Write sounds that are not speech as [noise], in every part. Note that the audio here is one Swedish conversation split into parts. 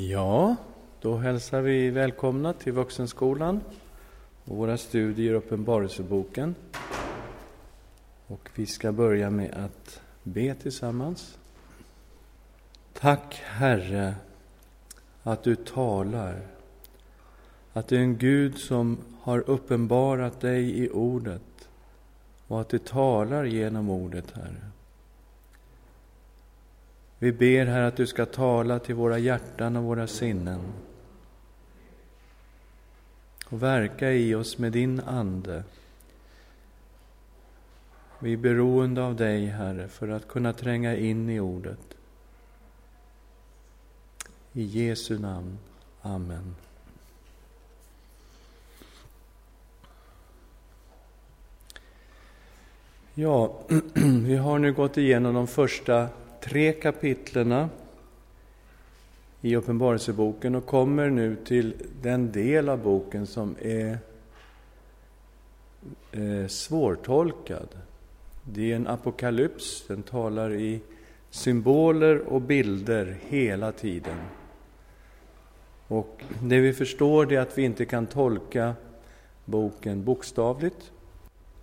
Ja, då hälsar vi välkomna till Vuxenskolan och våra studier i Uppenbarelseboken. Och vi ska börja med att be tillsammans. Tack, Herre, att du talar. Att du är en Gud som har uppenbarat dig i Ordet och att du talar genom Ordet, Herre. Vi ber, Herre, att du ska tala till våra hjärtan och våra sinnen och verka i oss med din Ande. Vi är beroende av dig, Herre, för att kunna tränga in i Ordet. I Jesu namn. Amen. Ja, [clears throat] vi har nu gått igenom de första tre kapitlerna i Uppenbarelseboken och kommer nu till den del av boken som är eh, svårtolkad. Det är en apokalyps, den talar i symboler och bilder hela tiden. Och det vi förstår är att vi inte kan tolka boken bokstavligt,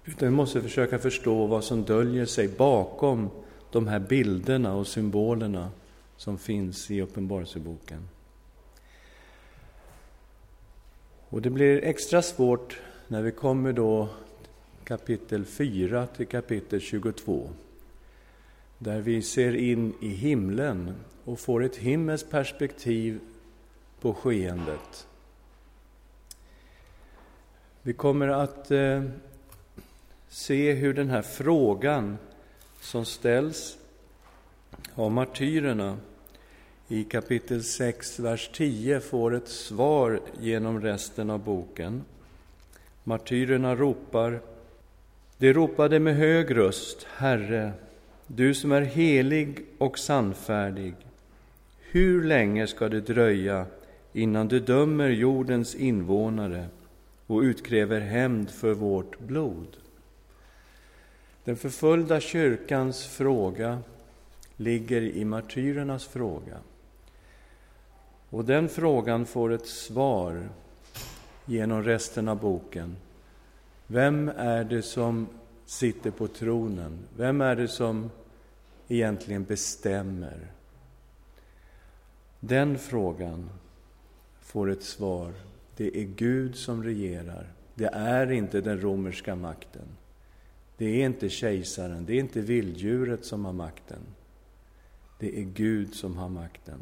utan vi måste försöka förstå vad som döljer sig bakom de här bilderna och symbolerna som finns i Uppenbarelseboken. Och det blir extra svårt när vi kommer då kapitel 4 till kapitel 22. Där vi ser in i himlen och får ett himmelskt perspektiv på skeendet. Vi kommer att eh, se hur den här frågan som ställs av martyrerna i kapitel 6, vers 10 får ett svar genom resten av boken. Martyrerna ropar De ropade med hög röst, Herre, du som är helig och sannfärdig. Hur länge ska det dröja innan du dömer jordens invånare och utkräver hämnd för vårt blod? Den förföljda kyrkans fråga ligger i martyrernas fråga. Och den frågan får ett svar genom resten av boken. Vem är det som sitter på tronen? Vem är det som egentligen bestämmer? Den frågan får ett svar. Det är Gud som regerar. Det är inte den romerska makten. Det är inte kejsaren, det är inte vilddjuret som har makten. Det är Gud som har makten.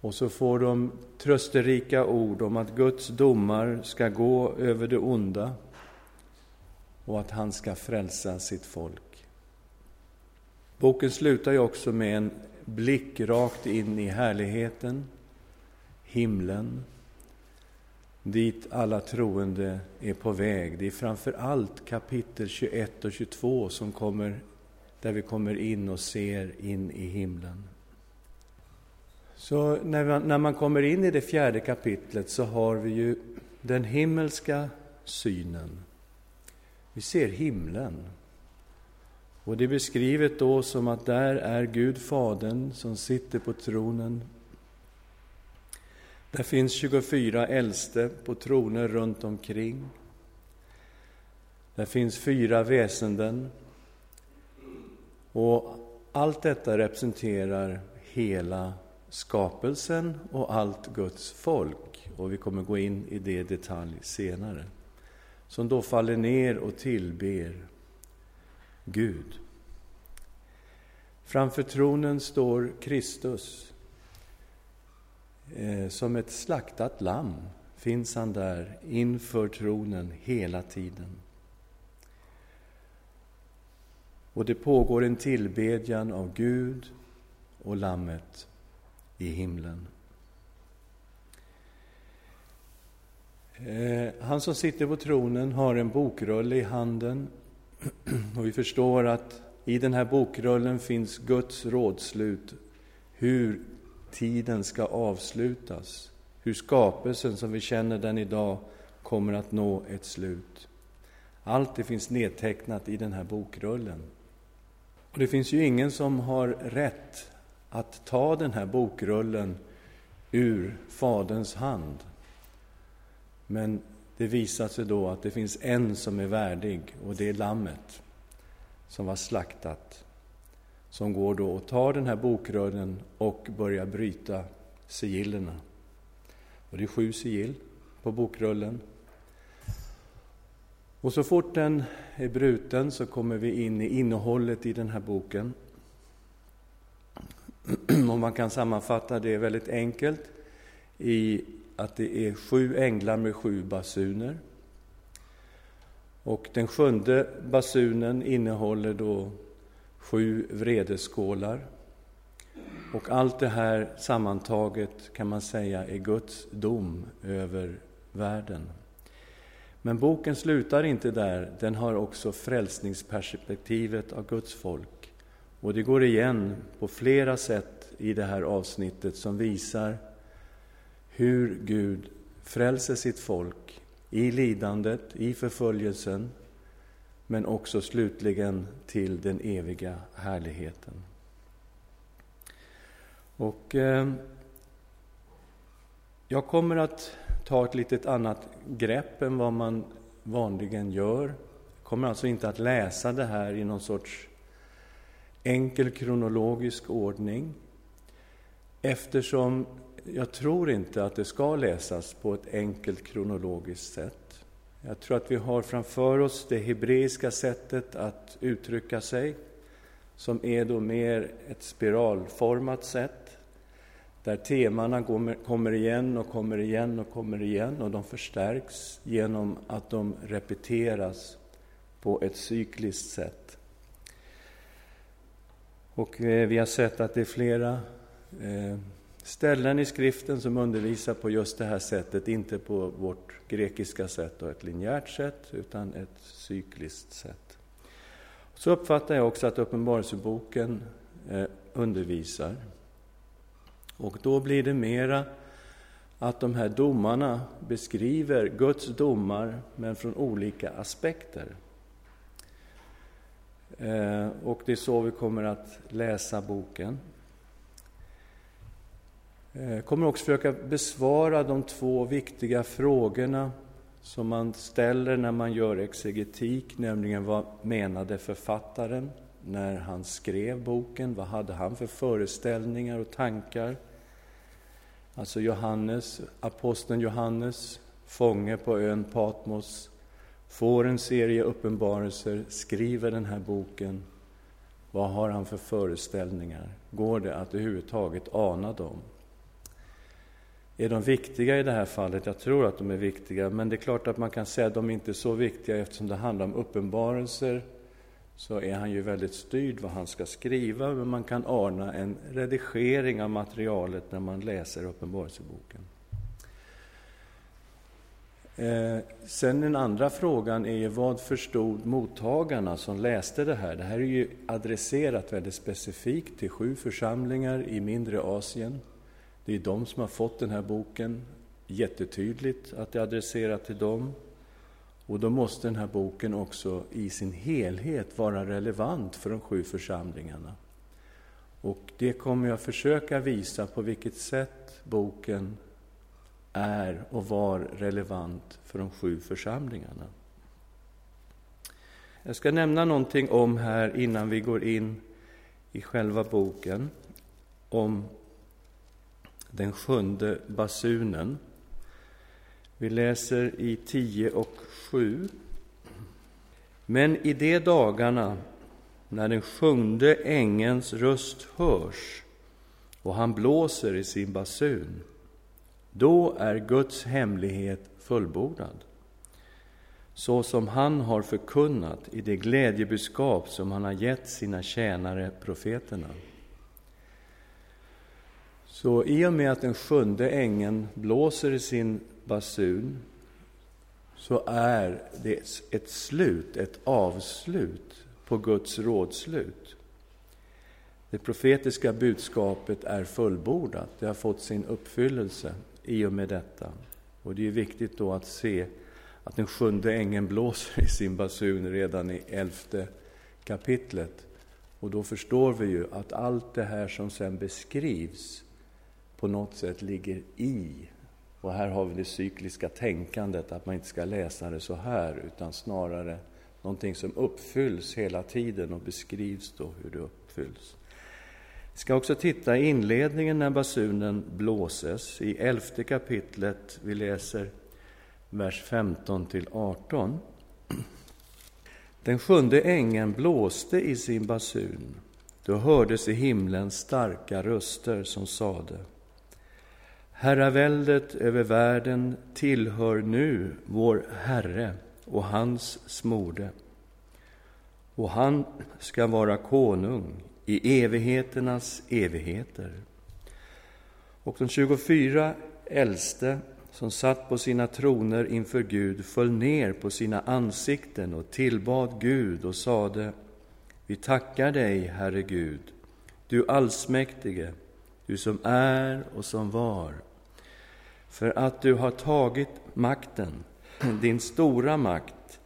Och så får de trösterika ord om att Guds domar ska gå över det onda och att han ska frälsa sitt folk. Boken slutar ju också med en blick rakt in i härligheten, himlen, dit alla troende är på väg. Det är framför allt kapitel 21 och 22 som kommer, där vi kommer in och ser in i himlen. Så när man, när man kommer in i det fjärde kapitlet så har vi ju den himmelska synen. Vi ser himlen. Och det är beskrivet då som att där är Gud Fadern som sitter på tronen där finns 24 äldste på troner runt omkring. Där finns fyra väsenden. Och allt detta representerar hela skapelsen och allt Guds folk. Och vi kommer gå in i det i detalj senare. Som då faller ner och tillber Gud. Framför tronen står Kristus Eh, som ett slaktat lamm finns han där inför tronen hela tiden. Och det pågår en tillbedjan av Gud och Lammet i himlen. Eh, han som sitter på tronen har en bokrulle i handen [clears throat] och vi förstår att i den här bokrullen finns Guds rådslut hur tiden ska avslutas, hur skapelsen som vi känner den idag kommer att nå ett slut. Allt det finns nedtecknat i den här bokrullen. Och det finns ju ingen som har rätt att ta den här bokrullen ur Faderns hand. Men det visar sig då att det finns en som är värdig, och det är Lammet som var slaktat, som går då och tar den här bokrullen och börjar bryta sigillerna. Och det är sju sigill på bokrullen. Och så fort den är bruten så kommer vi in i innehållet i den här boken. [clears throat] Och man kan sammanfatta det väldigt enkelt i att det är sju änglar med sju basuner. Och den sjunde basunen innehåller då sju vredeskålar. Och allt det här sammantaget kan man säga är Guds dom över världen. Men boken slutar inte där, den har också frälsningsperspektivet av Guds folk. Och det går igen på flera sätt i det här avsnittet som visar hur Gud frälser sitt folk i lidandet, i förföljelsen, men också slutligen till den eviga härligheten. Och eh, jag kommer att ta ett litet annat grepp än vad man vanligen gör. Jag kommer alltså inte att läsa det här i någon sorts enkel kronologisk ordning eftersom jag tror inte att det ska läsas på ett enkelt kronologiskt sätt. Jag tror att vi har framför oss det hebreiska sättet att uttrycka sig som är då mer ett spiralformat sätt där temana kommer igen och kommer igen och kommer igen och de förstärks genom att de repeteras på ett cykliskt sätt. Och eh, vi har sett att det är flera eh, ställen i skriften som undervisar på just det här sättet, inte på vårt grekiska sätt och ett linjärt sätt, utan ett cykliskt sätt. Så uppfattar jag också att Uppenbarelseboken eh, undervisar. Och då blir det mera att de här domarna beskriver Guds domar, men från olika aspekter. Eh, och det är så vi kommer att läsa boken. Jag kommer också försöka besvara de två viktiga frågorna som man ställer när man gör exegetik, nämligen vad menade författaren när han skrev boken? Vad hade han för föreställningar och tankar? Alltså Johannes, aposteln Johannes, fånge på ön Patmos, får en serie uppenbarelser, skriver den här boken. Vad har han för föreställningar? Går det att överhuvudtaget ana dem? Är de viktiga i det här fallet? Jag tror att de är viktiga, men det är klart att man kan säga att de inte är så viktiga eftersom det handlar om uppenbarelser så är han ju väldigt styrd vad han ska skriva, men man kan ana en redigering av materialet när man läser Uppenbarelseboken. Eh, sen den andra frågan är ju, vad förstod mottagarna som läste det här? Det här är ju adresserat väldigt specifikt till sju församlingar i mindre Asien. Det är de som har fått den här boken, jättetydligt att det är adresserat till dem. Och då måste den här boken också i sin helhet vara relevant för de sju församlingarna. Och det kommer jag försöka visa på vilket sätt boken är och var relevant för de sju församlingarna. Jag ska nämna någonting om här innan vi går in i själva boken, om den sjunde basunen. Vi läser i 10 och 7. Men i de dagarna när den sjunde ängens röst hörs och han blåser i sin basun, då är Guds hemlighet fullbordad, så som han har förkunnat i det glädjebudskap som han har gett sina tjänare profeterna. Så i och med att den sjunde ängeln blåser i sin basun så är det ett slut, ett avslut på Guds rådslut. Det profetiska budskapet är fullbordat, det har fått sin uppfyllelse i och med detta. Och det är viktigt då att se att den sjunde ängeln blåser i sin basun redan i elfte kapitlet Och då förstår vi ju att allt det här som sen beskrivs på något sätt ligger i. Och här har vi det cykliska tänkandet, att man inte ska läsa det så här, utan snarare någonting som uppfylls hela tiden och beskrivs då hur det uppfylls. Vi ska också titta i inledningen när basunen blåses, i elfte kapitlet. Vi läser vers 15 till 18. Den sjunde ängeln blåste i sin basun. Då hördes i himlen starka röster som sade Herraväldet över världen tillhör nu vår Herre och hans smorde. Och han ska vara konung i evigheternas evigheter. Och de 24 äldste som satt på sina troner inför Gud föll ner på sina ansikten och tillbad Gud och sade Vi tackar dig, Herre Gud, du allsmäktige, du som är och som var, för att du har tagit makten, din stora makt,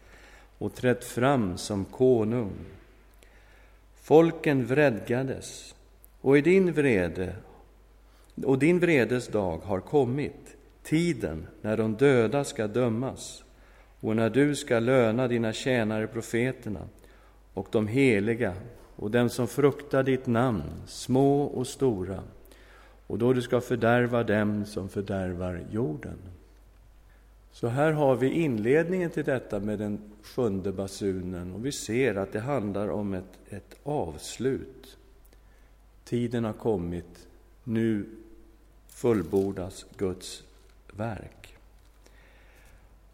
och trätt fram som konung. Folken vredgades, och i din vrede och din vredes dag har kommit tiden när de döda ska dömas och när du ska löna dina tjänare profeterna och de heliga och dem som fruktar ditt namn, små och stora, och då du ska fördärva dem som fördärvar jorden. Så här har vi inledningen till detta med den sjunde basunen och vi ser att det handlar om ett, ett avslut. Tiden har kommit, nu fullbordas Guds verk.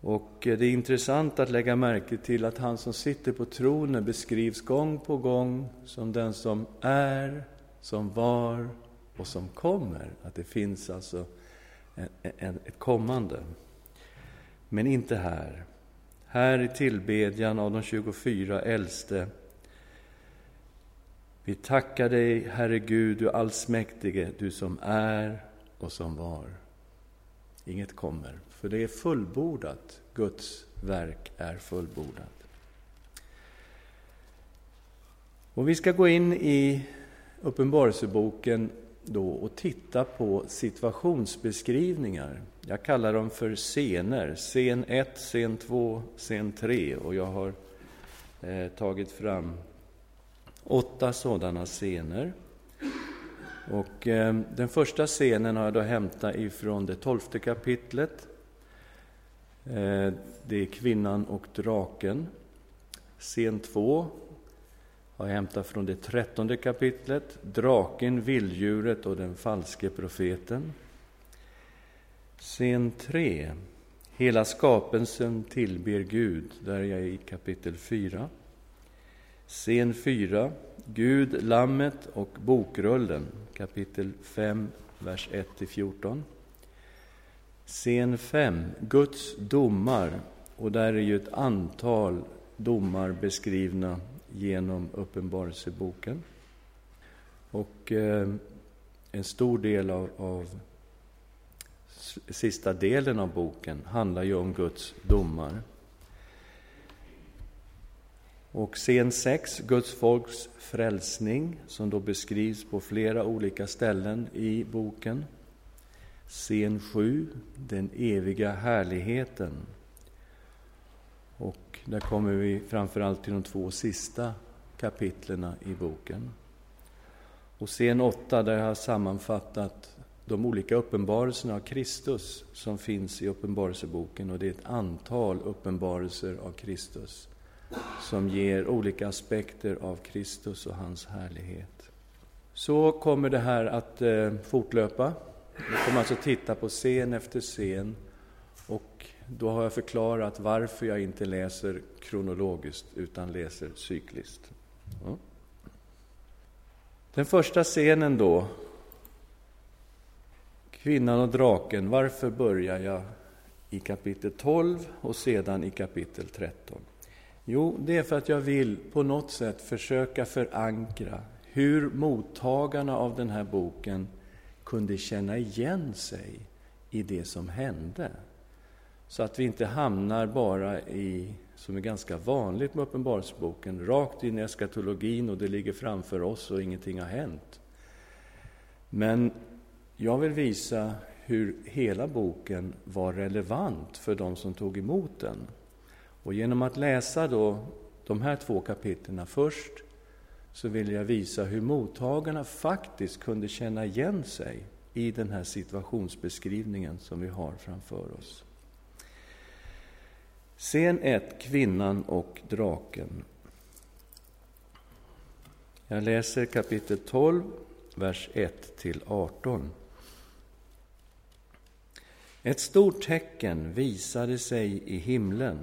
Och det är intressant att lägga märke till att han som sitter på tronen beskrivs gång på gång som den som är, som var och som kommer. Att det finns alltså en, en, ett kommande. Men inte här. Här i tillbedjan av de 24 äldste. Vi tackar dig, Herre Gud, du allsmäktige, du som är och som var. Inget kommer, för det är fullbordat. Guds verk är fullbordat. Och vi ska gå in i Uppenbarelseboken då och titta på situationsbeskrivningar. Jag kallar dem för scener. Scen 1, scen 2, scen 3. Och jag har eh, tagit fram åtta sådana scener. Och eh, den första scenen har jag då hämtat ifrån det tolfte kapitlet. Eh, det är kvinnan och draken. Scen 2 har jag hämtat från det trettonde kapitlet. Draken, vilddjuret och den falske profeten. Scen 3. Hela skapelsen tillber Gud. Där är jag i kapitel 4. Scen 4. Gud, Lammet och bokrullen, kapitel 5, vers 1-14. Scen 5, Guds domar, och där är ju ett antal domar beskrivna genom Uppenbarelseboken. Och eh, en stor del av, av sista delen av boken handlar ju om Guds domar. Och scen 6, Guds folks frälsning, som då beskrivs på flera olika ställen i boken. Scen 7, den eviga härligheten. Och där kommer vi framförallt till de två sista kapitlen i boken. Och scen 8, där jag har sammanfattat de olika uppenbarelserna av Kristus som finns i Uppenbarelseboken. Och det är ett antal uppenbarelser av Kristus som ger olika aspekter av Kristus och hans härlighet. Så kommer det här att eh, fortlöpa. Vi kommer alltså titta på scen efter scen och då har jag förklarat varför jag inte läser kronologiskt utan läser cykliskt. Ja. Den första scenen då, Kvinnan och draken. Varför börjar jag i kapitel 12 och sedan i kapitel 13? Jo, det är för att jag vill på något sätt försöka förankra hur mottagarna av den här boken kunde känna igen sig i det som hände. Så att vi inte hamnar bara i som är ganska vanligt med Uppenbarelseboken, rakt in i eskatologin och det ligger framför oss och ingenting har hänt. Men jag vill visa hur hela boken var relevant för de som tog emot den. Och genom att läsa då de här två kapitlen först så vill jag visa hur mottagarna faktiskt kunde känna igen sig i den här situationsbeskrivningen som vi har framför oss. Scen 1, Kvinnan och draken. Jag läser kapitel 12, vers 1 till 18. Ett stort tecken visade sig i himlen.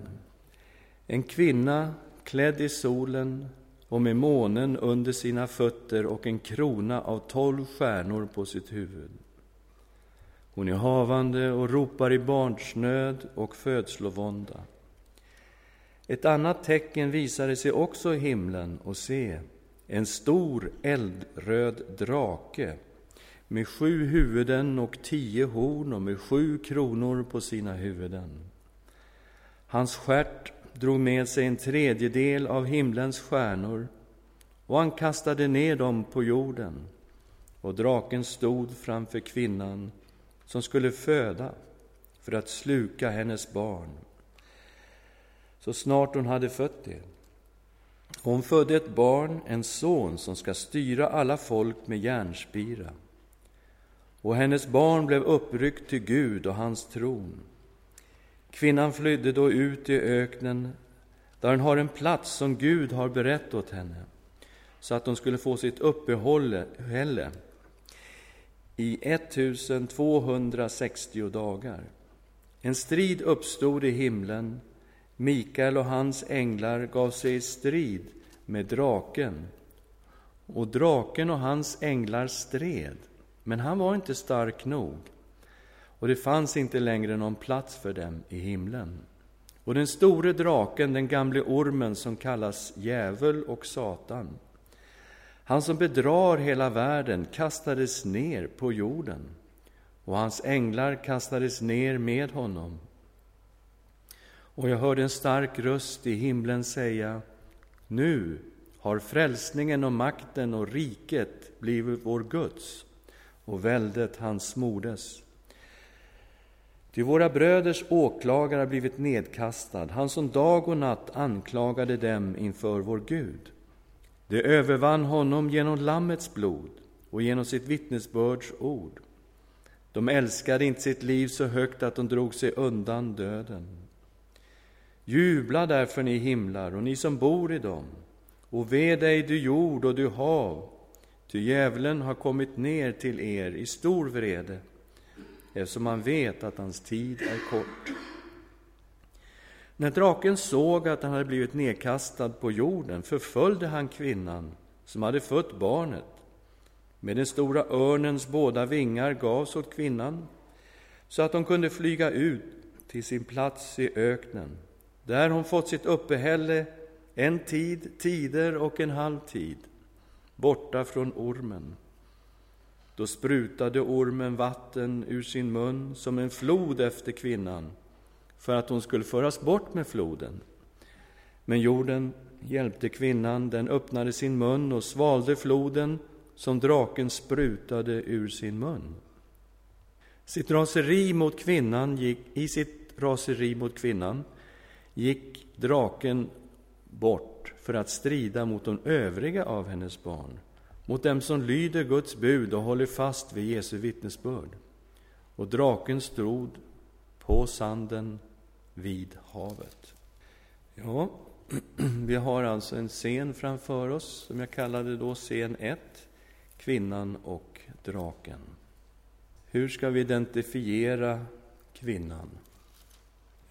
En kvinna klädd i solen och med månen under sina fötter och en krona av tolv stjärnor på sitt huvud. Hon är havande och ropar i barnsnöd och födslovånda. Ett annat tecken visade sig också i himlen och se, en stor eldröd drake med sju huvuden och tio horn och med sju kronor på sina huvuden. Hans stjärt drog med sig en tredjedel av himlens stjärnor och han kastade ner dem på jorden. Och draken stod framför kvinnan som skulle föda för att sluka hennes barn. Så snart hon hade fött det. Hon födde ett barn, en son, som ska styra alla folk med järnspira. Och hennes barn blev uppryckt till Gud och hans tron. Kvinnan flydde då ut i öknen, där hon har en plats som Gud har berett åt henne, så att hon skulle få sitt uppehälle i 1260 dagar. En strid uppstod i himlen. Mikael och hans änglar gav sig i strid med draken. Och draken och hans änglar stred, men han var inte stark nog och det fanns inte längre någon plats för dem i himlen. Och den store draken, den gamle ormen som kallas djävul och Satan, han som bedrar hela världen, kastades ner på jorden och hans änglar kastades ner med honom. Och jag hörde en stark röst i himlen säga Nu har frälsningen och makten och riket blivit vår Guds och väldet hans smordes. Ty våra bröders åklagare har blivit nedkastad, han som dag och natt anklagade dem inför vår Gud. De övervann honom genom Lammets blod och genom sitt vittnesbörds ord. De älskade inte sitt liv så högt att de drog sig undan döden. Jubla därför, ni himlar och ni som bor i dem, och ve dig, du jord och du hav, ty djävulen har kommit ner till er i stor vrede eftersom han vet att hans tid är kort. När draken såg att han hade blivit nedkastad på jorden förföljde han kvinnan som hade fött barnet. Med den stora örnens båda vingar gavs åt kvinnan så att hon kunde flyga ut till sin plats i öknen. Där hon fått sitt uppehälle en tid, tider och en halv tid, borta från ormen. Då sprutade ormen vatten ur sin mun som en flod efter kvinnan för att hon skulle föras bort med floden. Men jorden hjälpte kvinnan, den öppnade sin mun och svalde floden som draken sprutade ur sin mun. Sitt raseri mot kvinnan gick, I sitt raseri mot kvinnan gick draken bort för att strida mot de övriga av hennes barn mot dem som lyder Guds bud och håller fast vid Jesu vittnesbörd. Och draken stod på sanden vid havet. Ja, [clears throat] vi har alltså en scen framför oss som jag kallade då scen 1, kvinnan och draken. Hur ska vi identifiera kvinnan?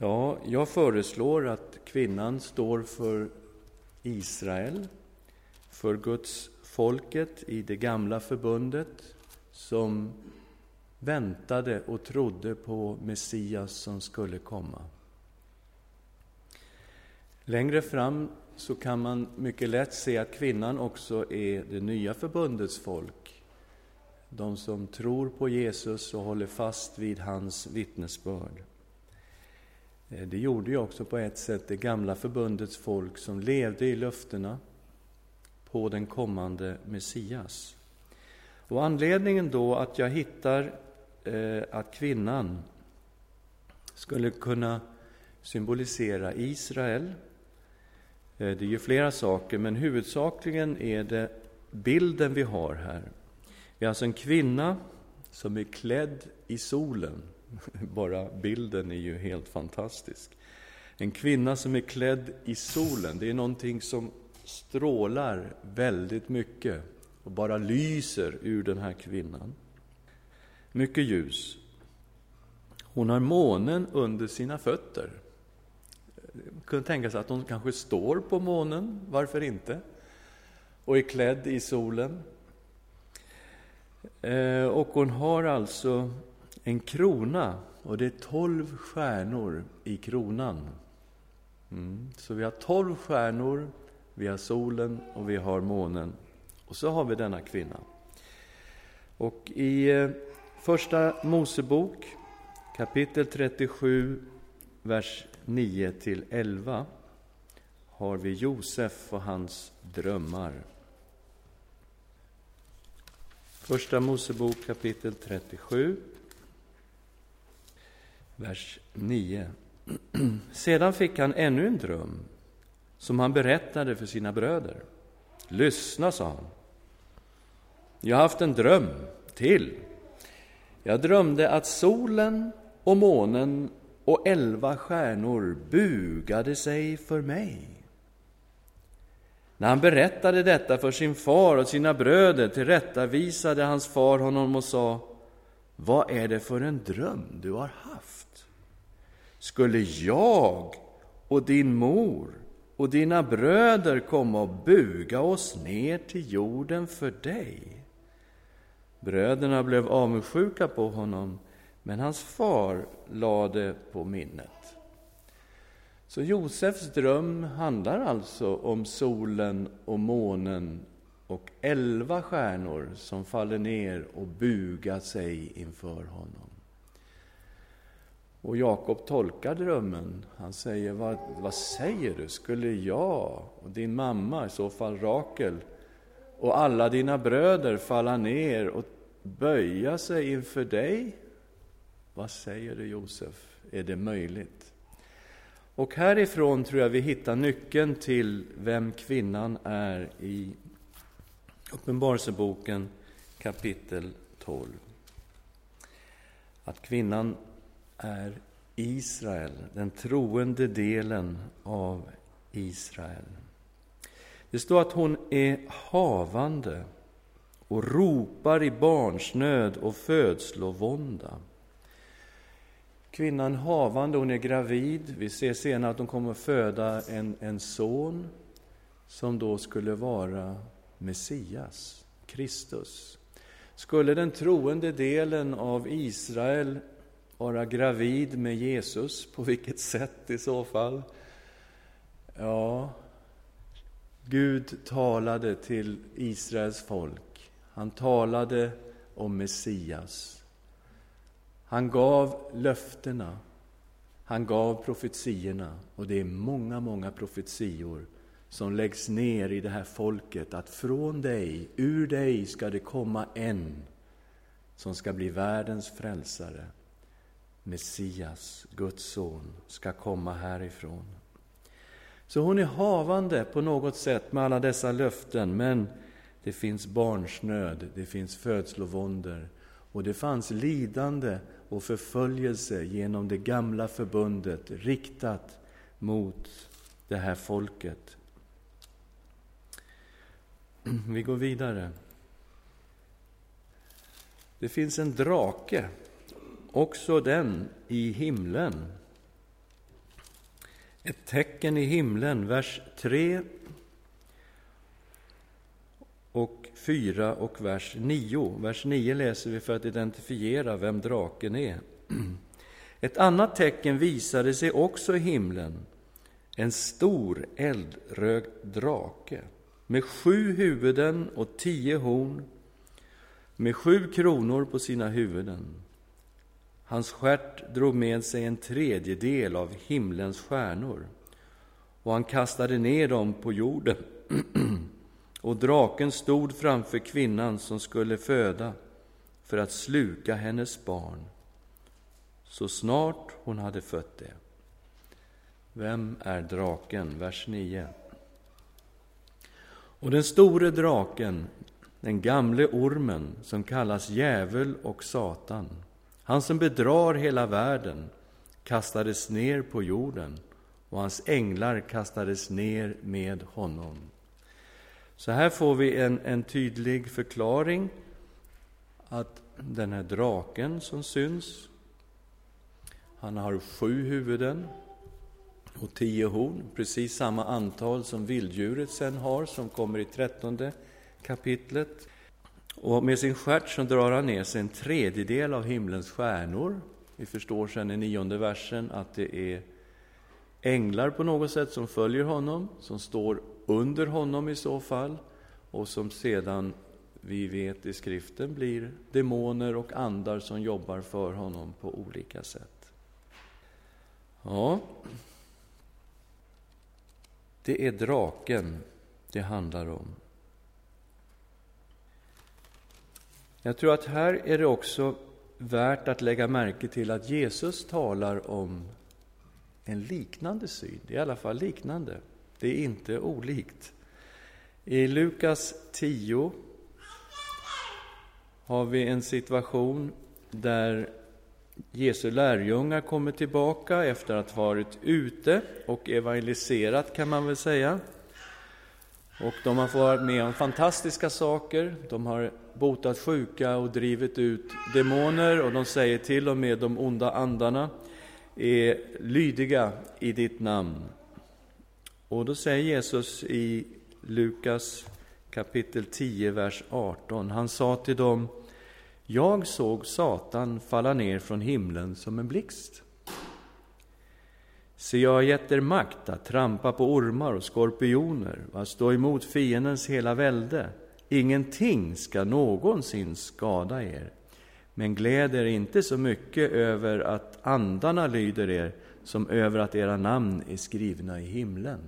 Ja, jag föreslår att kvinnan står för Israel, för Guds folket i det gamla förbundet som väntade och trodde på Messias som skulle komma. Längre fram så kan man mycket lätt se att kvinnan också är det nya förbundets folk. De som tror på Jesus och håller fast vid hans vittnesbörd. Eh, det gjorde ju också på ett sätt det gamla förbundets folk som levde i löftena på den kommande Messias. Och anledningen då att jag hittar eh, att kvinnan skulle kunna symbolisera Israel, eh, det är ju flera saker, men huvudsakligen är det bilden vi har här. Vi har alltså en kvinna som är klädd i solen. [laughs] Bara bilden är ju helt fantastisk. En kvinna som är klädd i solen, det är någonting som strålar väldigt mycket och bara lyser ur den här kvinnan. Mycket ljus. Hon har månen under sina fötter. Man kunde tänka sig att hon kanske står på månen, varför inte? Och är klädd i solen. Eh, och hon har alltså en krona, och det är tolv stjärnor i kronan. Mm. Så vi har tolv stjärnor, vi har solen och vi har månen. Och så har vi denna kvinna. Och i eh, Första Mosebok kapitel 37, vers 9 till 11 har vi Josef och hans drömmar. Första Mosebok kapitel 37, vers 9. Sedan fick han ännu en dröm som han berättade för sina bröder. Lyssna, sa han. Jag har haft en dröm till. Jag drömde att solen och månen och elva stjärnor bugade sig för mig. När han berättade detta för sin far och sina bröder tillrättavisade hans far honom och sa Vad är det för en dröm du har haft? Skulle jag och din mor och dina bröder komma och buga oss ner till jorden för dig? Bröderna blev avundsjuka på honom, men hans far lade på minnet. Så Josefs dröm handlar alltså om solen och månen och elva stjärnor som faller ner och bugar sig inför honom. Och Jakob tolkar drömmen. Han säger, vad, vad säger du? Skulle jag och din mamma, i så fall Rakel, och alla dina bröder falla ner och böja sig inför dig? Vad säger du, Josef? Är det möjligt? Och härifrån tror jag vi hittar nyckeln till vem kvinnan är i Uppenbarelseboken kapitel 12. Att kvinnan är Israel, den troende delen av Israel. Det står att hon är havande och ropar i barnsnöd och födslovånda. Kvinnan havande, hon är gravid. Vi ser senare att hon kommer att föda en, en son som då skulle vara Messias, Kristus. Skulle den troende delen av Israel vara gravid med Jesus? På vilket sätt i så fall? Ja, Gud talade till Israels folk. Han talade om Messias. Han gav löftena, han gav profetiorna och det är många, många profetior som läggs ner i det här folket att från dig, ur dig ska det komma en som ska bli världens frälsare. Messias, Guds son, ska komma härifrån. Så hon är havande på något sätt med alla dessa löften, men det finns barnsnöd, det finns födslovåndor och det fanns lidande och förföljelse genom det gamla förbundet riktat mot det här folket. Vi går vidare. Det finns en drake, också den i himlen. Ett tecken i himlen, vers 3 och 4 och vers 9. Vers 9 läser vi för att identifiera vem draken är. [clears throat] Ett annat tecken visade sig också i himlen, en stor eldrökt drake med sju huvuden och tio horn, med sju kronor på sina huvuden. Hans stjärt drog med sig en tredjedel av himlens stjärnor, och han kastade ner dem på jorden. [clears throat] och draken stod framför kvinnan som skulle föda för att sluka hennes barn, så snart hon hade fött det. Vem är draken? Vers 9. Och den store draken, den gamle ormen, som kallas djävul och Satan, han som bedrar hela världen, kastades ner på jorden och hans änglar kastades ner med honom. Så här får vi en, en tydlig förklaring att den här draken som syns, han har sju huvuden och tio horn, precis samma antal som vilddjuret sen har, som kommer i trettonde kapitlet. Och med sin stjärt så drar han ner sig en tredjedel av himlens stjärnor. Vi förstår sen i nionde versen att det är änglar på något sätt som följer honom, som står under honom i så fall, och som sedan, vi vet i skriften, blir demoner och andar som jobbar för honom på olika sätt. Ja, det är draken det handlar om. Jag tror att här är det också värt att lägga märke till att Jesus talar om en liknande syn, i alla fall liknande. Det är inte olikt. I Lukas 10 har vi en situation där Jesu lärjungar kommer tillbaka efter att ha varit ute och evangeliserat, kan man väl säga. Och de har fått med om fantastiska saker. De har botat sjuka och drivit ut demoner och de säger till och med de onda andarna är lydiga i ditt namn. Och då säger Jesus i Lukas kapitel 10, vers 18. Han sa till dem jag såg Satan falla ner från himlen som en blixt. Se, jag har gett er makt att trampa på ormar och skorpioner och att stå emot fiendens hela välde. Ingenting ska någonsin skada er. Men gläd er inte så mycket över att andarna lyder er som över att era namn är skrivna i himlen.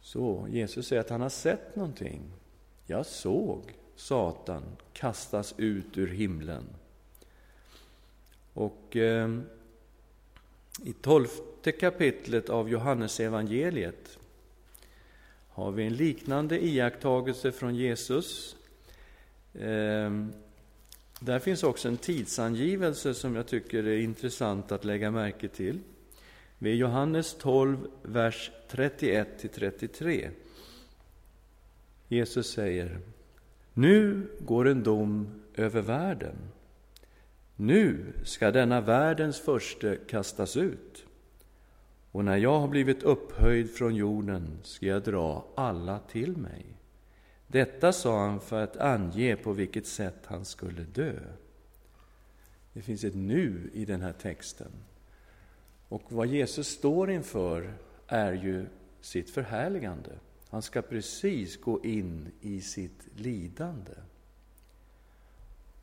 Så Jesus säger att han har sett någonting. Jag såg Satan kastas ut ur himlen. Och eh, i tolfte kapitlet av Johannesevangeliet har vi en liknande iakttagelse från Jesus. Ehm, där finns också en tidsangivelse som jag tycker är intressant att lägga märke till. Vid Johannes 12, vers 31 33. Jesus säger nu går en dom över världen. Nu ska denna världens förste kastas ut. Och när jag har blivit upphöjd från jorden ska jag dra alla till mig. Detta sa han för att ange på vilket sätt han skulle dö. Det finns ett nu i den här texten. Och vad Jesus står inför är ju sitt förhärligande. Han ska precis gå in i sitt lidande.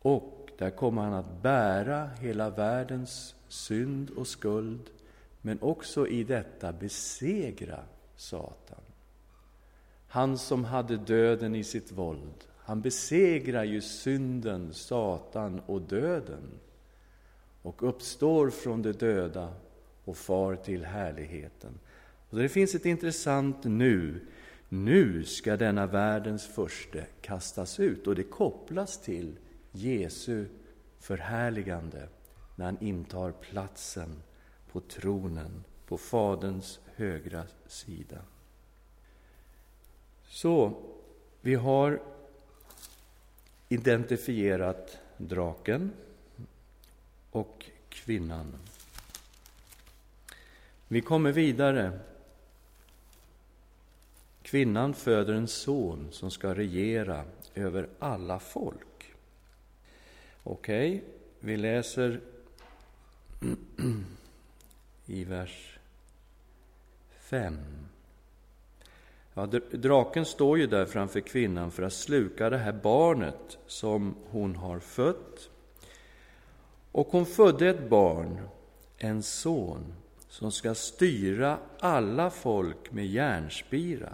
Och där kommer han att bära hela världens synd och skuld, men också i detta besegra Satan. Han som hade döden i sitt våld, han besegrar ju synden, Satan och döden och uppstår från de döda och far till härligheten. Och det finns ett intressant nu nu ska denna världens förste kastas ut. Och det kopplas till Jesu förhärligande när han intar platsen på tronen på Faderns högra sida. Så, vi har identifierat draken och kvinnan. Vi kommer vidare Kvinnan föder en son som ska regera över alla folk. Okej, okay, vi läser i vers 5. Ja, draken står ju där framför kvinnan för att sluka det här barnet som hon har fött. Och hon födde ett barn, en son, som ska styra alla folk med järnspira.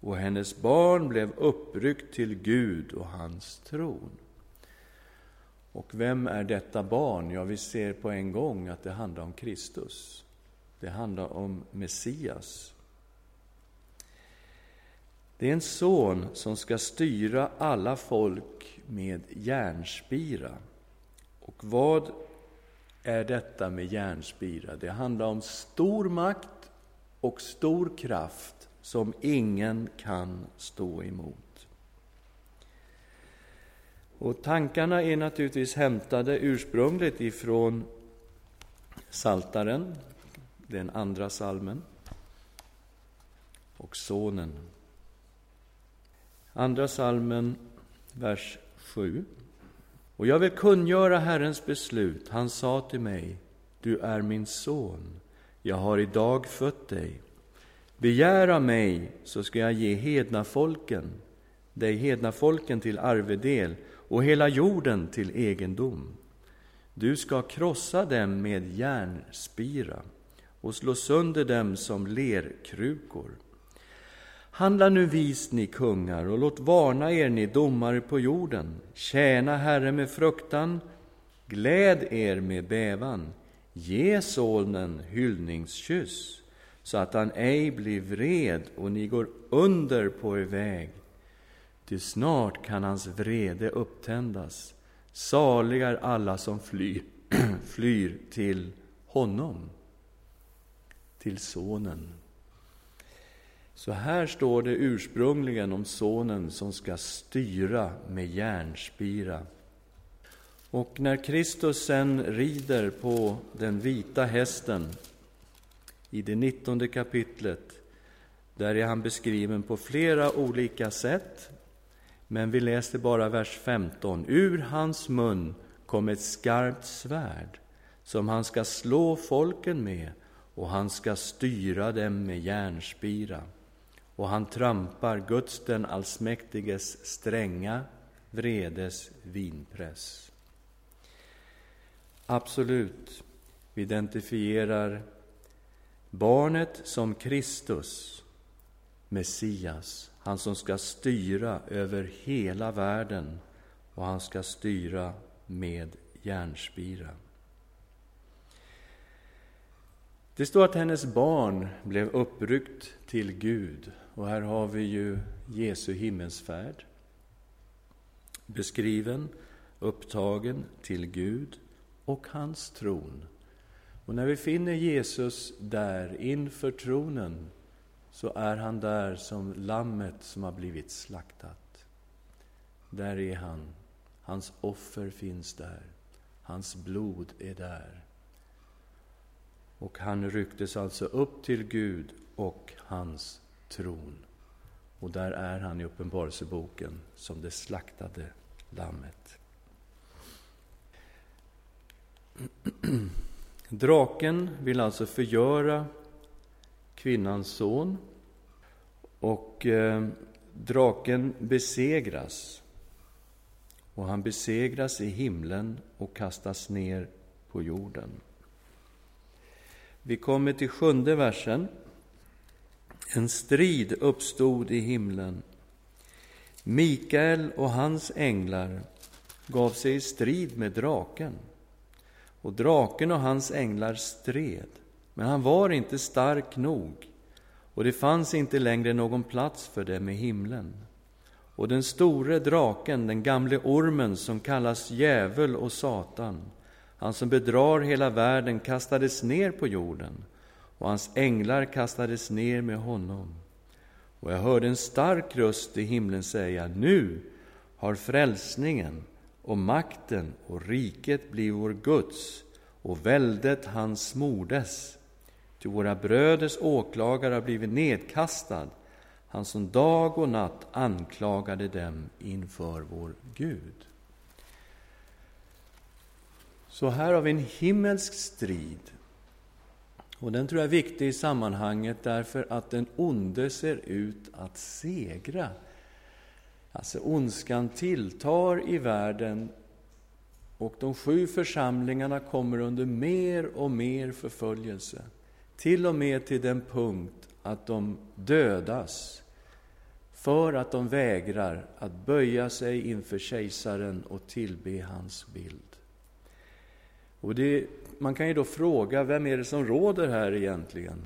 Och hennes barn blev uppryckt till Gud och hans tron. Och vem är detta barn? Ja, vi ser på en gång att det handlar om Kristus. Det handlar om Messias. Det är en son som ska styra alla folk med järnspira. Och vad är detta med järnspira? Det handlar om stor makt och stor kraft som ingen kan stå emot. Och tankarna är naturligtvis hämtade ursprungligt ifrån Saltaren, den andra salmen, och Sonen. Andra salmen, vers 7. Och jag vill kungöra Herrens beslut. Han sa till mig, du är min son, jag har idag fött dig. Begär av mig, så ska jag ge hedna folken, dig hedna folken till arvedel och hela jorden till egendom. Du ska krossa dem med järnspira och slå sönder dem som lerkrukor. Handla nu vist, ni kungar, och låt varna er, ni domare på jorden. Tjäna Herre med fruktan, gläd er med bävan. Ge sonen hyllningskyss, så att han ej blir vred och ni går under på er väg. Ty snart kan hans vrede upptändas. Saliga är alla som flyr, [clears throat] flyr till honom, till Sonen. Så här står det ursprungligen om Sonen som ska styra med järnspira. Och när Kristus sen rider på den vita hästen i det nittonde kapitlet, där är han beskriven på flera olika sätt. Men vi läser bara vers 15. Ur hans mun kom ett skarpt svärd som han ska slå folken med och han ska styra dem med järnspira och han trampar Guds den allsmäktiges stränga vredes vinpress. Absolut, vi identifierar barnet som Kristus, Messias, han som ska styra över hela världen och han ska styra med järnspira. Det står att hennes barn blev uppryckt till Gud. Och här har vi ju Jesu himmelsfärd beskriven, upptagen till Gud och hans tron. Och när vi finner Jesus där inför tronen så är han där som lammet som har blivit slaktat. Där är han. Hans offer finns där. Hans blod är där. Och han rycktes alltså upp till Gud och hans tron. Och där är han i Uppenbarelseboken som det slaktade lammet. [clears throat] Draken vill alltså förgöra kvinnans son och eh, draken besegras. Och han besegras i himlen och kastas ner på jorden. Vi kommer till sjunde versen. En strid uppstod i himlen. Mikael och hans änglar gav sig i strid med draken. Och draken och hans änglar stred, men han var inte stark nog och det fanns inte längre någon plats för dem i himlen. Och den store draken, den gamle ormen som kallas djävul och Satan, han som bedrar hela världen kastades ner på jorden och hans änglar kastades ner med honom. Och jag hörde en stark röst i himlen säga, nu har frälsningen och makten och riket blivit vår Guds och väldet hans smordes. Ty våra bröders åklagare har blivit nedkastad, han som dag och natt anklagade dem inför vår Gud. Så här har vi en himmelsk strid. Och den tror jag är viktig i sammanhanget därför att den onde ser ut att segra. Alltså ondskan tilltar i världen Och de sju församlingarna kommer under mer och mer förföljelse. Till och med till den punkt att de dödas för att de vägrar att böja sig inför kejsaren och tillbe hans bild. Och det, man kan ju då fråga, vem är det som råder här egentligen?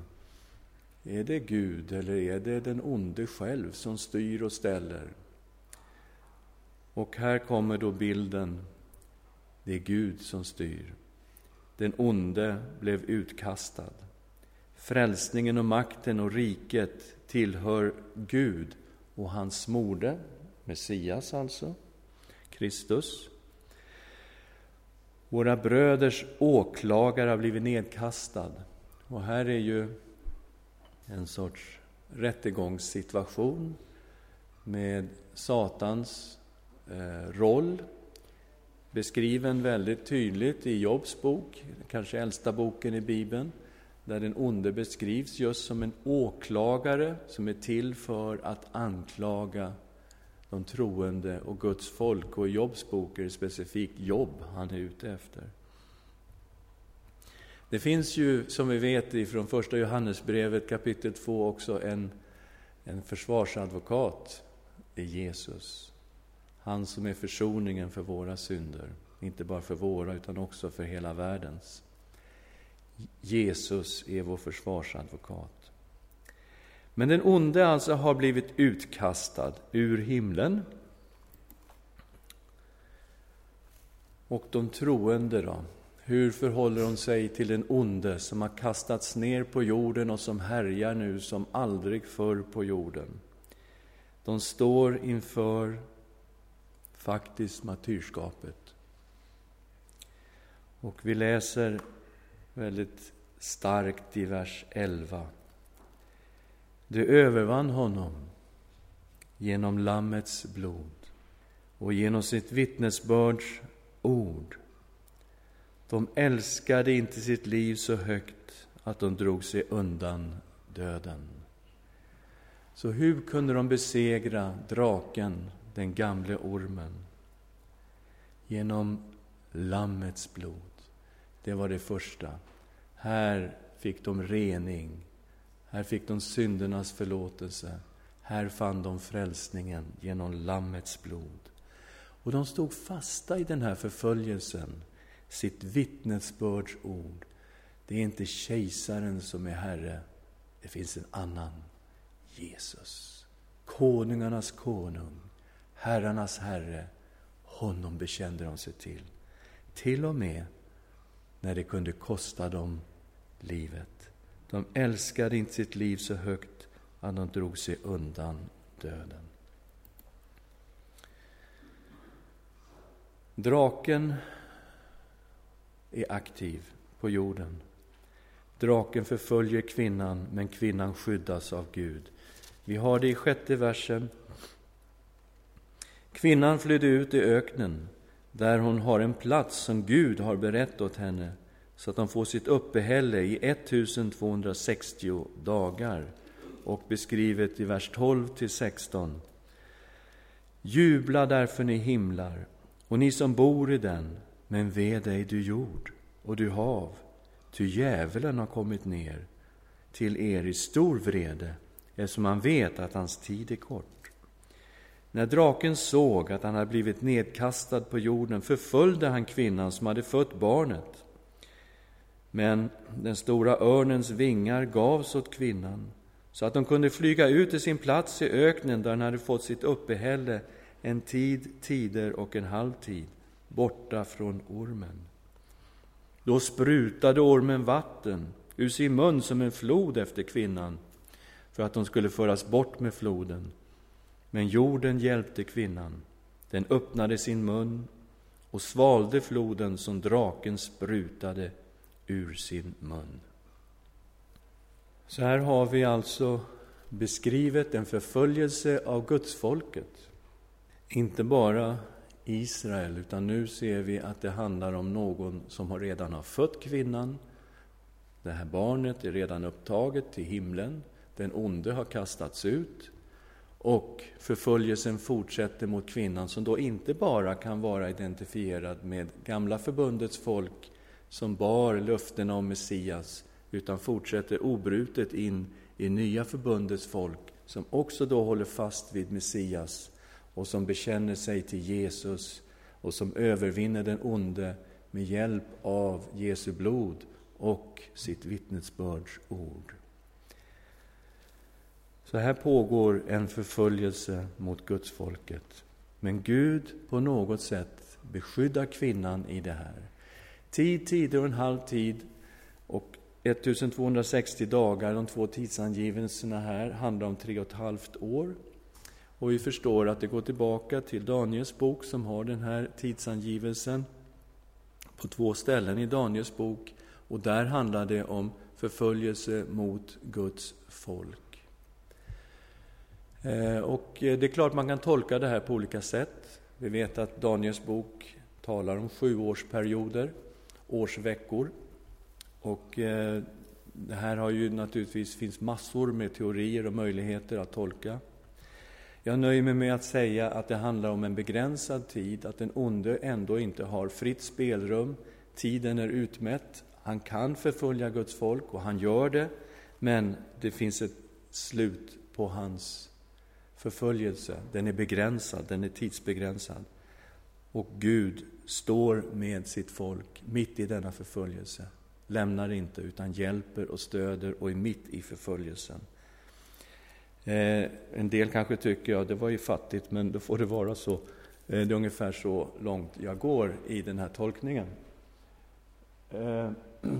Är det Gud eller är det den onde själv som styr och ställer? Och här kommer då bilden, det är Gud som styr. Den onde blev utkastad. Frälsningen och makten och riket tillhör Gud och hans moder, Messias alltså, Kristus. Våra bröders åklagare har blivit nedkastad. Och här är ju en sorts rättegångssituation med Satans eh, roll beskriven väldigt tydligt i Jobs bok, kanske äldsta boken i Bibeln, där den onde beskrivs just som en åklagare som är till för att anklaga de troende och Guds folk. Och i Jobs bok är det specifikt jobb han är ute efter. Det finns ju, som vi vet från första Johannesbrevet kapitel 2 också en, en försvarsadvokat i Jesus. Han som är försoningen för våra synder, inte bara för våra utan också för hela världens. Jesus är vår försvarsadvokat. Men den onde alltså har blivit utkastad ur himlen. Och de troende då? Hur förhåller de sig till den onde som har kastats ner på jorden och som härjar nu som aldrig förr på jorden? De står inför faktiskt martyrskapet. Och vi läser väldigt starkt i vers 11. Du övervann honom genom Lammets blod och genom sitt vittnesbörds ord. De älskade inte sitt liv så högt att de drog sig undan döden. Så hur kunde de besegra draken, den gamle ormen? Genom Lammets blod. Det var det första. Här fick de rening. Här fick de syndernas förlåtelse. Här fann de frälsningen genom Lammets blod. Och de stod fasta i den här förföljelsen, sitt vittnesbörds ord. Det är inte kejsaren som är Herre, det finns en annan, Jesus. Konungarnas konung, herrarnas Herre, honom bekände de sig till. Till och med när det kunde kosta dem livet. De älskade inte sitt liv så högt att de drog sig undan döden. Draken är aktiv på jorden. Draken förföljer kvinnan, men kvinnan skyddas av Gud. Vi har det i sjätte versen. Kvinnan flydde ut i öknen där hon har en plats som Gud har berett åt henne så att hon får sitt uppehälle i 1260 dagar. Och beskrivet i vers 12 till 16. Jubla därför ni himlar och ni som bor i den, men ve dig du jord och du hav, ty djävulen har kommit ner till er i stor vrede, eftersom han vet att hans tid är kort. När draken såg att han hade blivit nedkastad på jorden förföljde han kvinnan som hade fött barnet. Men den stora örnens vingar gavs åt kvinnan så att hon kunde flyga ut till sin plats i öknen där hon hade fått sitt uppehälle en tid, tider och en halv tid, borta från ormen. Då sprutade ormen vatten ur sin mun som en flod efter kvinnan för att hon skulle föras bort med floden. Men jorden hjälpte kvinnan. Den öppnade sin mun och svalde floden som draken sprutade ur sin mun. Så här har vi alltså beskrivit en förföljelse av gudsfolket. Inte bara Israel, utan nu ser vi att det handlar om någon som redan har fött kvinnan. Det här barnet är redan upptaget till himlen. Den onde har kastats ut. Och förföljelsen fortsätter mot kvinnan som då inte bara kan vara identifierad med gamla förbundets folk som bar löftena om Messias, utan fortsätter obrutet in i nya förbundets folk som också då håller fast vid Messias och som bekänner sig till Jesus och som övervinner den onde med hjälp av Jesu blod och sitt vittnesbörds ord. Så här pågår en förföljelse mot Guds folket. Men Gud på något sätt beskyddar kvinnan i det här. Tid, tider och en halv tid och 1260 dagar, de två tidsangivelserna här, handlar om tre och ett halvt år. Och vi förstår att det går tillbaka till Daniels bok som har den här tidsangivelsen på två ställen i Daniels bok. Och där handlar det om förföljelse mot Guds folk. Eh, och eh, det är klart man kan tolka det här på olika sätt. Vi vet att Daniels bok talar om sjuårsperioder, årsveckor. Och eh, det här har ju naturligtvis finns massor med teorier och möjligheter att tolka. Jag nöjer mig med att säga att det handlar om en begränsad tid, att den onde ändå inte har fritt spelrum. Tiden är utmätt. Han kan förfölja Guds folk och han gör det, men det finns ett slut på hans förföljelse. Den är begränsad, den är tidsbegränsad. Och Gud står med sitt folk mitt i denna förföljelse. Lämnar inte, utan hjälper och stöder och är mitt i förföljelsen. Eh, en del kanske tycker, ja det var ju fattigt, men då får det vara så. Eh, det är ungefär så långt jag går i den här tolkningen. Eh, [clears throat]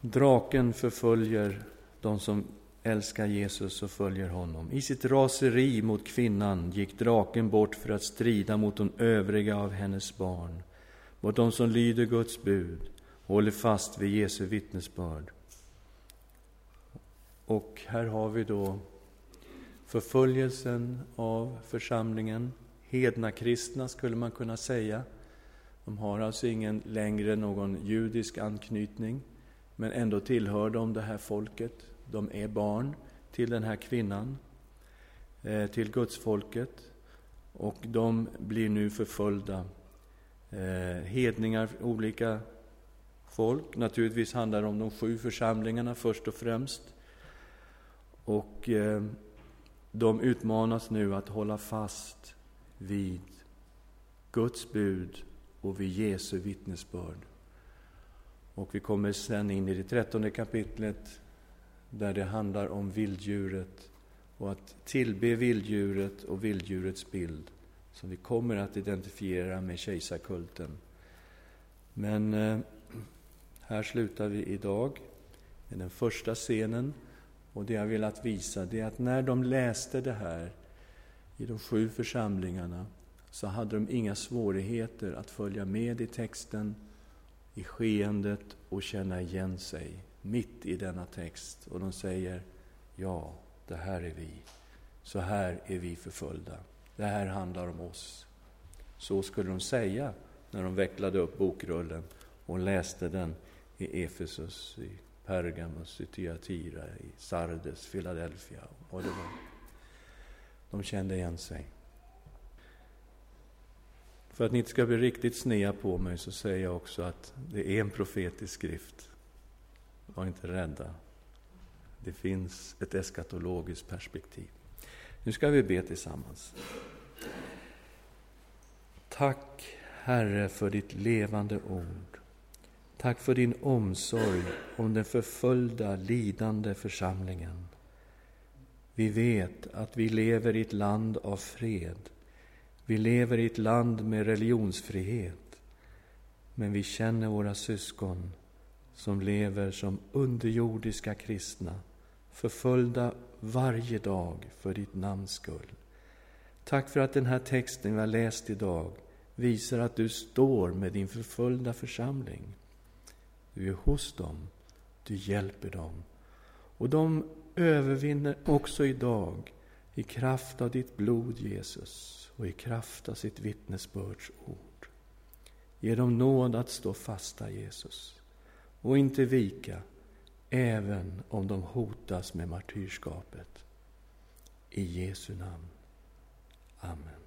draken förföljer de som älskar Jesus och följer honom. I sitt raseri mot kvinnan gick draken bort för att strida mot de övriga av hennes barn, mot de som lyder Guds bud och håller fast vid Jesu vittnesbörd. Och här har vi då förföljelsen av församlingen, hedna kristna skulle man kunna säga. De har alltså ingen längre någon judisk anknytning, men ändå tillhör de det här folket. De är barn till den här kvinnan, eh, till gudsfolket, och de blir nu förföljda. Eh, hedningar, olika folk. Naturligtvis handlar det om de sju församlingarna först och främst. Och eh, de utmanas nu att hålla fast vid Guds bud och vid Jesu vittnesbörd. Och vi kommer sen in i det trettonde kapitlet där det handlar om vilddjuret och att tillbe vilddjuret och vilddjurets bild som vi kommer att identifiera med kejsarkulten. Men eh, här slutar vi idag med den första scenen och det jag velat visa det är att när de läste det här i de sju församlingarna så hade de inga svårigheter att följa med i texten, i skeendet och känna igen sig mitt i denna text. Och de säger, ja, det här är vi. Så här är vi förföljda. Det här handlar om oss. Så skulle de säga när de vecklade upp bokrullen och läste den i Efesus, i Pergamus, i Thyatira, i Sardes, Philadelphia och vad det var. De kände igen sig. För att ni inte ska bli riktigt snea på mig så säger jag också att det är en profetisk skrift. Var inte rädda. Det finns ett eskatologiskt perspektiv. Nu ska vi be tillsammans. Tack, Herre, för ditt levande ord. Tack för din omsorg om den förföljda, lidande församlingen. Vi vet att vi lever i ett land av fred. Vi lever i ett land med religionsfrihet. Men vi känner våra syskon som lever som underjordiska kristna, förföljda varje dag för ditt namns skull. Tack för att den här texten vi har läst idag visar att du står med din förföljda församling. Du är hos dem, du hjälper dem. Och de övervinner också idag i kraft av ditt blod, Jesus, och i kraft av sitt vittnesbörds ord. Ge dem nåd att stå fasta, Jesus, och inte vika, även om de hotas med martyrskapet. I Jesu namn. Amen.